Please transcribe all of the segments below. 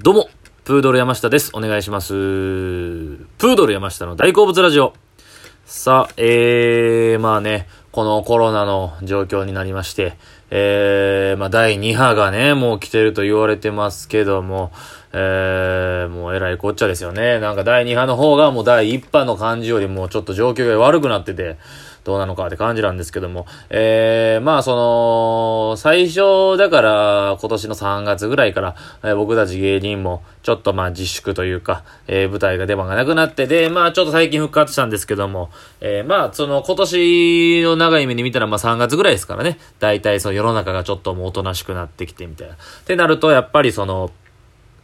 どうも、プードル山下です。お願いします。プードル山下の大好物ラジオ。さあ、えー、まあね、このコロナの状況になりまして、えー、まあ第2波がね、もう来てると言われてますけども、えー、もうえらいこっちゃですよね。なんか第2波の方がもう第1波の感じよりもちょっと状況が悪くなってて、どうなのかって感じなんですけども、えー、まあその、最初だから今年の3月ぐらいから、えー僕たち芸人もちょっとまあ自粛というか、えー舞台が出番がなくなって、で、まあちょっと最近復活したんですけども、えーまあその今年の長い目に見たらまあ3月ぐらいですからね、大体その世の中がちょっともうおとなしくなってきてみたいな。ってなるとやっぱりその、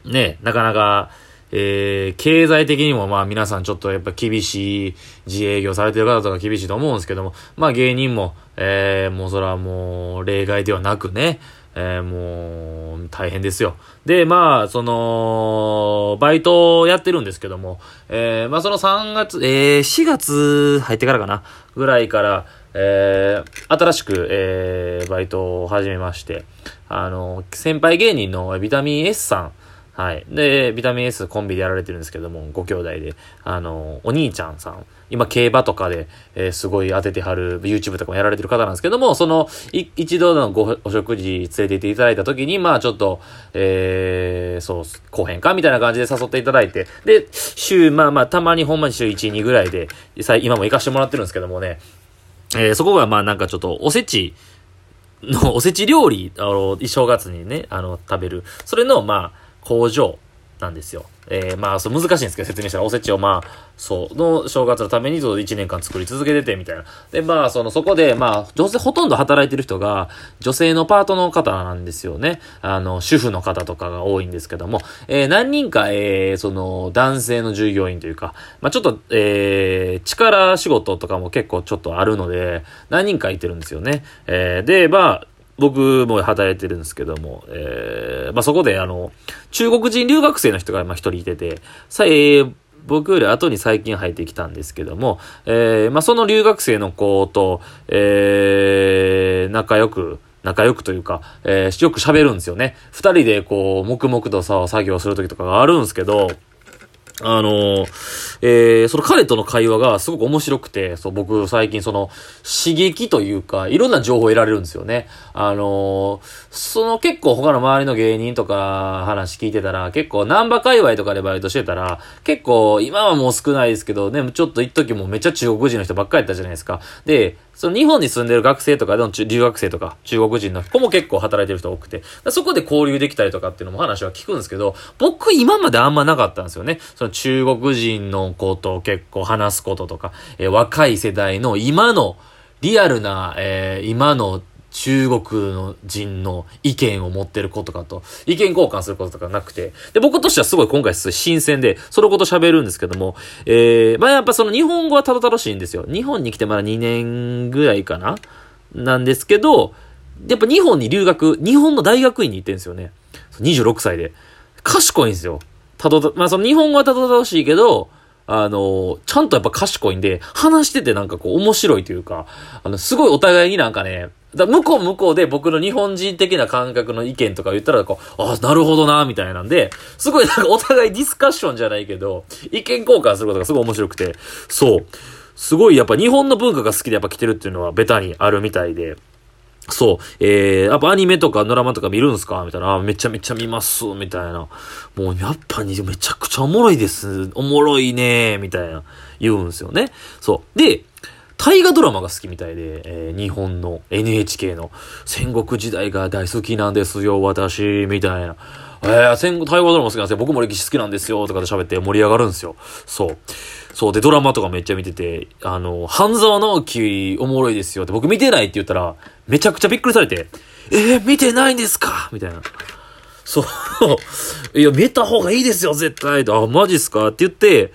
ね、なかなか、えー、経済的にもまあ皆さんちょっとやっぱ厳しい自営業されてる方とか厳しいと思うんですけども、まあ芸人も、えー、もうそれはもう例外ではなくね、えー、もう大変ですよ。で、まあ、その、バイトをやってるんですけども、えー、まあその3月、えー、4月入ってからかな、ぐらいから、えー、新しく、えー、バイトを始めまして、あの、先輩芸人のビタミン S さん、はい。で、ビタミン S コンビでやられてるんですけども、ご兄弟で、あの、お兄ちゃんさん、今競馬とかで、えーすごい当ててはる YouTube とかもやられてる方なんですけども、その、一度のごお食事連れて行っていただいた時に、まあちょっと、えー、そう、後編かみたいな感じで誘っていただいて、で、週、まあまあたまにほんまに週1、2ぐらいで、今も行かしてもらってるんですけどもね、えーそこがまあなんかちょっとおせちのおせち料理、あの、正月にね、あの、食べる。それの、まあ、工場なんですよ。えー、まあ、そう難しいんですけど、説明したら、おせちをまあ、そう、の正月のためにそう1年間作り続けてて、みたいな。で、まあ、その、そこで、まあ、女性、ほとんど働いてる人が、女性のパートの方なんですよね。あの、主婦の方とかが多いんですけども、えー、何人か、えー、その、男性の従業員というか、まあ、ちょっと、えー、力仕事とかも結構ちょっとあるので、何人かいてるんですよね。えー、で、まあ、僕も働いてるんですけども、えー、まあ、そこであの、中国人留学生の人がまあ一人いてて、さ、えー僕より後に最近入ってきたんですけども、えー、まあ、その留学生の子と、えー、仲良く、仲良くというか、えー、よく喋るんですよね。二人でこう、黙々とさ、作業するときとかがあるんですけど、あのえー、その彼との会話がすごく面白くて、そう、僕最近その刺激というか、いろんな情報を得られるんですよね。あのその結構他の周りの芸人とか話聞いてたら、結構ナンバ界隈とかでバイトしてたら、結構今はもう少ないですけど、ね、ちょっと一時もめっちゃ中国人の人ばっかりやったじゃないですか。で、その日本に住んでる学生とかでの留学生とか中国人の子も結構働いてる人多くて、そこで交流できたりとかっていうのも話は聞くんですけど、僕今まであんまなかったんですよね。その中国人の子と結構話すこととか、えー若い世代の今のリアルな、えー今の中国の人の意見を持ってる子とかと意見交換することとかなくて、で、僕としてはすごい今回すごい新鮮で、そのこと喋るんですけども、えー、まあやっぱその日本語はたどたどしいんですよ。日本に来てまだ2年ぐらいかな？なんですけど、やっぱ日本に留学、日本の大学院に行ってるんですよね。26歳で。賢いんですよ。たどた、まあその日本語はたどたどしいけど、あの、ちゃんとやっぱ賢いんで、話しててなんかこう面白いというか、あの、すごいお互いになんかね、だ向こう向こうで僕の日本人的な感覚の意見とか言ったらこう、ああなるほどな、みたいなんで、すごいなんかお互いディスカッションじゃないけど、意見交換することがすごい面白くて、そう。すごいやっぱ日本の文化が好きでやっぱ来てるっていうのはベタにあるみたいで、そう。えー、やっぱアニメとかドラマとか見るんすか？みたいな。めちゃめちゃ見ます。みたいな。もうやっぱにめちゃくちゃおもろいです。おもろいねみたいな言うんすよね。そう。で、大河ドラマが好きみたいで、えー日本の NHK の戦国時代が大好きなんですよ、私、みたいな。えー、戦後、大河ドラマ好きなんですよ。僕も歴史好きなんですよ、とかで喋って盛り上がるんですよ。そう。そう。で、ドラマとかめっちゃ見てて、あの、半沢直樹おもろいですよって僕見てないって言ったら、めちゃくちゃびっくりされて、えー、見てないんですか？みたいな。そう。いや、見た方がいいですよ、絶対。あ、マジっすか？って言って、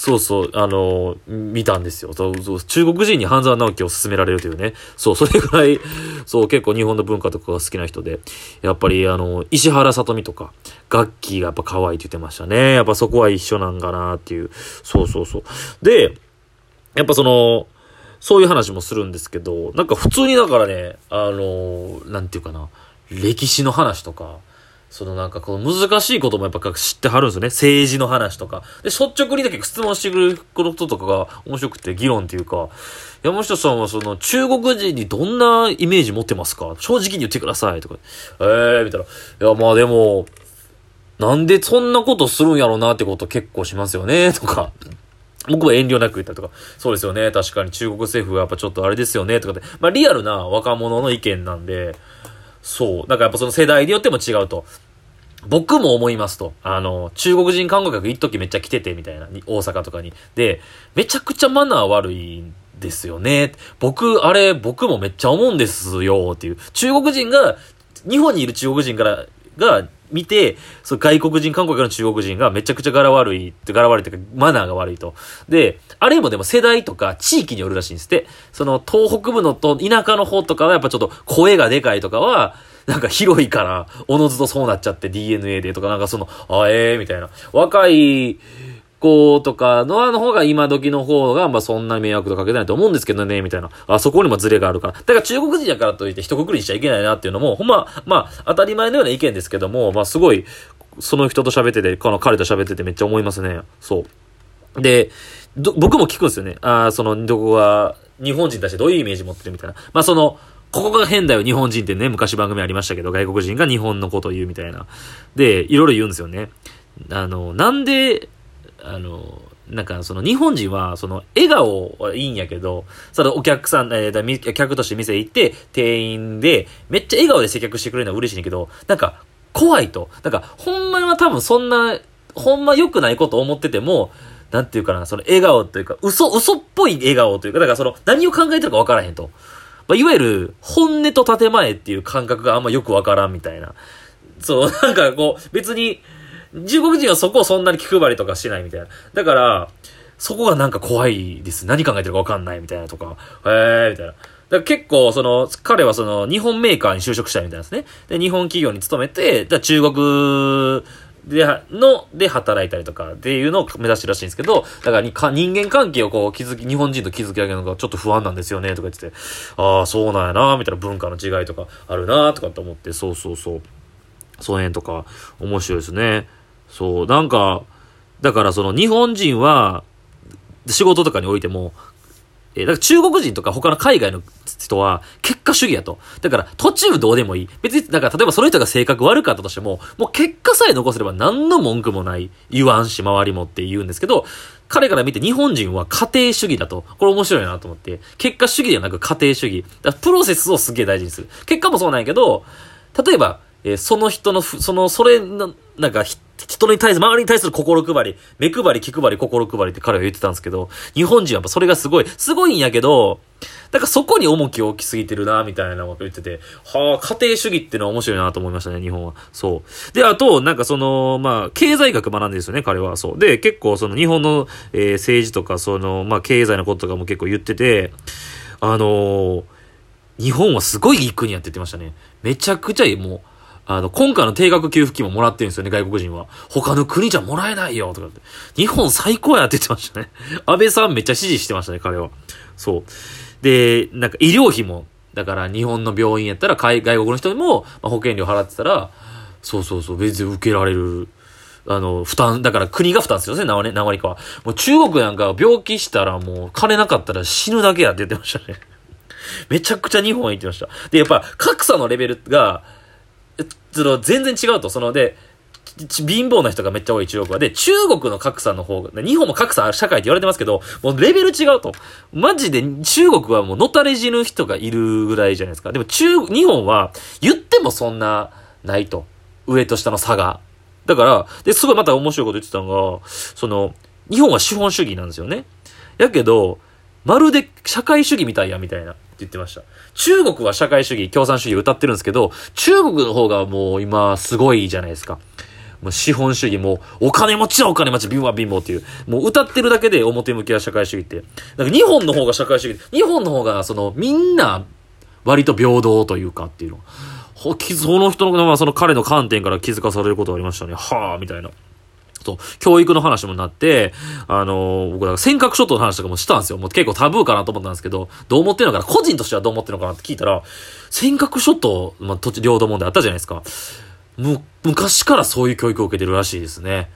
そうそう、あの、見たんですよ。そうそう中国人に半沢直樹を勧められるというね。そう、それぐらい、そう、結構日本の文化とかが好きな人で、やっぱり、あの、石原さとみとか、ガッキーがやっぱ可愛いって言ってましたね。やっぱそこは一緒なんかなっていう。そうそうそう。で、やっぱその、そういう話もするんですけど、なんか普通にだからね、あの、なんていうかな、歴史の話とか、そのなんかこの難しいこともやっぱ知ってはるんですよね。政治の話とか。で、率直にだけ質問してくれることとかが面白くて議論っていうか、山下さんはその中国人にどんなイメージ持ってますか？正直に言ってくださいとか。ええー、みたいな。いや、まあでも、なんでそんなことするんやろうなってこと結構しますよね、とか。僕は遠慮なく言ったとか、そうですよね、確かに中国政府はやっぱちょっとあれですよね、とかで、まあリアルな若者の意見なんで、そう。だからやっぱその世代によっても違うと。僕も思いますと。あの、中国人観光客一時めっちゃ来ててみたいな、大阪とかに。で、めちゃくちゃマナー悪いんですよね。僕、あれ、僕もめっちゃ思うんですよ、っていう。中国人が、日本にいる中国人から、が、見て、そ外国人、韓国の中国人がめちゃくちゃ柄悪いって、柄悪いっていうか、マナーが悪いと。で、あれもでも世代とか地域によるらしいんですって。その東北部のと田舎の方とかはやっぱちょっと声がでかいとかは、なんか広いから、おのずとそうなっちゃって DNA でとか、なんかその、あ、ええー、みたいな。若い、子とかのあの方が今時の方が、まあそんな迷惑とかけないと思うんですけどね、みたいな。あそこにもズレがあるから。だから中国人やからといって一括りにしちゃいけないなっていうのも、ほんま、まあ当たり前のような意見ですけども、まあすごい、その人と喋ってて、この彼と喋っててめっちゃ思いますね。そう。で、僕も聞くんですよね。ああ、その、どこが、日本人に対しどういうイメージ持ってるみたいな。まあその、ここが変だよ、日本人ってね、昔番組ありましたけど、外国人が日本のことを言うみたいな。で、いろいろ言うんですよね。あの、なんで、あの、なんかその日本人は、その笑顔はいいんやけど、そのお客さん、えー、客として店行って、店員で、めっちゃ笑顔で接客してくれるのは嬉しいんやけど、なんか怖いと。なんか、ほんまは多分そんな、ほんま良くないこと思ってても、なんていうかな、その笑顔というか、嘘、嘘っぽい笑顔というか、だからその、何を考えてるか分からへんと。まあ、いわゆる、本音と建前っていう感覚があんまよくわからんみたいな。そう、なんかこう、別に、中国人はそこをそんなに気配りとかしないみたいな。だから、そこがなんか怖いです。何考えてるかわかんないみたいなとか、へえみたいな。だから結構、その、彼はその、日本メーカーに就職したいみたいですね。で、日本企業に勤めて、だ中国で、の、で働いたりとかっていうのを目指してるらしいんですけど、だからか人間関係をこう築き、日本人と築き上げるのがちょっと不安なんですよね、とか言ってて、ああ、そうなんやな、みたいな文化の違いとかあるな、とかって思って、そうそうそう。その辺とか、面白いですね。そう、なんか、だからその日本人は、仕事とかにおいても、えだから中国人とか他の海外の人は結果主義やと。だから途中どうでもいい。別に、だから例えばその人が性格悪かったとしても、もう結果さえ残せれば何の文句もない。言わんし周りもって言うんですけど、彼から見て日本人は家庭主義だと。これ面白いなと思って。結果主義ではなく家庭主義。だプロセスをすげえ大事にする。結果もそうなんやけど、例えば、えー、その人の、その、それの、なんか、人に対する、周りに対する心配り、目配り、気配り、心配りって彼は言ってたんですけど、日本人はやっぱそれがすごい、すごいんやけど、なんかそこに重きを置きすぎてるな、みたいなこと言ってて、はあ、家庭主義ってのは面白いなと思いましたね、日本は。そう。で、あと、なんかその、まあ、経済学学んでるんですよね、彼は。そう。で、結構その日本の、えー、政治とか、その、まあ、経済のこととかも結構言ってて、あのー、日本はすごいいい国やって言ってましたね。めちゃくちゃいい、もう。あの、今回の定額給付金ももらってるんですよね、外国人は。他の国じゃもらえないよ、とかって。日本最高やって言ってましたね。安倍さんめっちゃ支持してましたね、彼は。そう。で、なんか医療費も、だから日本の病院やったら外国の人にも、保険料払ってたら、そうそうそう、別に受けられる。あの、負担、だから国が負担ですよね、何割、何割かは。もう中国なんか病気したらもう金なかったら死ぬだけやって言ってましたね。めちゃくちゃ日本は言ってました。で、やっぱ格差のレベルが、その全然違うと。そので、貧乏な人がめっちゃ多い中国は。で、中国の格差の方が、日本も格差ある社会って言われてますけど、もうレベル違うと。マジで中国はもうのたれ死ぬ人がいるぐらいじゃないですか。でも中、日本は言ってもそんなないと。上と下の差が。だから、で、すごいまた面白いこと言ってたのが、その、日本は資本主義なんですよね。やけど、まるで社会主義みたいや、みたいな。って言ってました。中国は社会主義、共産主義歌ってるんですけど、中国の方がもう今すごいじゃないですか。もう資本主義も、お金持ちはお金持ち、貧乏は貧乏っていう、もう歌ってるだけで表向きは社会主義って。なんか日本の方が社会主義、日本の方がそのみんな割と平等というかっていうの。その人の、まあその彼の観点から気づかされることがありましたね。はあ、みたいな。と、教育の話もなって、あのー、僕は尖閣諸島の話とかもしたんですよ。もう結構タブーかなと思ったんですけど、どう思ってるのかな個人としてはどう思ってるのかなって聞いたら、尖閣諸島、まあ、土地領土問題あったじゃないですか。む、昔からそういう教育を受けてるらしいですね。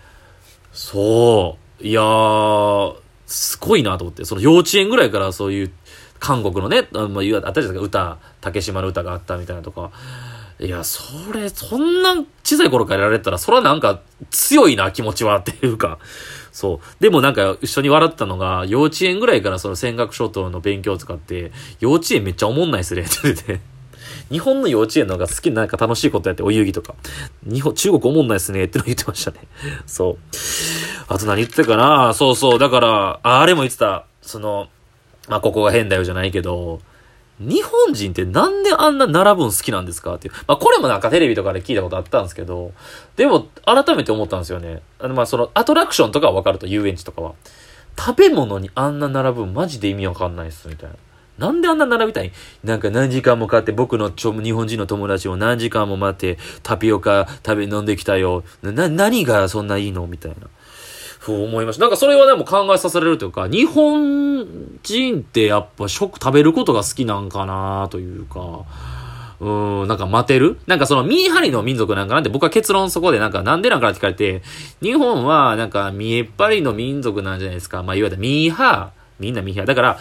そう。いやー、すごいなと思って。その幼稚園ぐらいからそういう韓国のね、あまあ、あったじゃないですか、歌、竹島の歌があったみたいなとか。いや、それ、そんな小さい頃からやられたら、それはなんか強いな、気持ちはっていうか。そう。でもなんか一緒に笑ったのが、幼稚園ぐらいからその尖閣諸島の勉強を使って、幼稚園めっちゃおもんないっすね、って言ってて。日本の幼稚園の方が好きななんか楽しいことやって、お遊戯とか。日本、中国おもんないっすね、っての言ってましたね。そう。あと何言ってたかなそうそう。だから、あれも言ってた。その、まあ、ここが変だよじゃないけど、日本人ってなんであんな並ぶん好きなんですかっていう。まあ、これもなんかテレビとかで聞いたことあったんですけど、でも、改めて思ったんですよね。あの、まあ、その、アトラクションとかはわかると、遊園地とかは。食べ物にあんな並ぶんマジで意味わかんないっす、みたいな。なんであんな並びたいなんか何時間もかって僕のちょ日本人の友達も何時間も待ってタピオカ食べ飲んできたよ。な、何がそんないいの？みたいな。そう思いました。なんかそれはでも考えさせられるというか、日本人ってやっぱ食食べることが好きなんかなというか、うん、なんか待てる？なんかそのミーハリの民族なんかなんて僕は結論そこでなんかなんでなんかなって聞かれて、日本はなんか見えっ張りの民族なんじゃないですか。まあいわゆるミーハー。みんなミーハー。だから、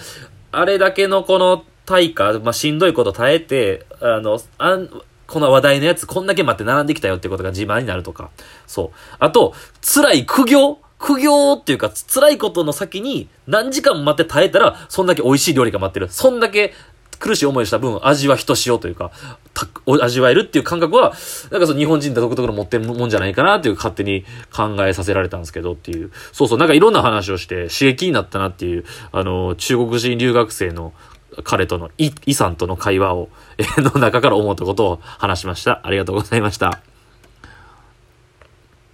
あれだけのこの対価、まあしんどいこと耐えて、あの、あん、この話題のやつこんだけ待って並んできたよってことが自慢になるとか。そう。あと、辛い苦行苦行っていうか、辛いことの先に何時間待って耐えたら、そんだけ美味しい料理が待ってる。そんだけ苦しい思いした分、味はひとしおというか、味わえるっていう感覚は、なんかその日本人って独特の持ってるもんじゃないかなっていう勝手に考えさせられたんですけどっていう。そうそう、なんかいろんな話をして刺激になったなっていう、あの、中国人留学生の彼とのイ、イさんとの会話を、えの中から思ったことを話しました。ありがとうございました。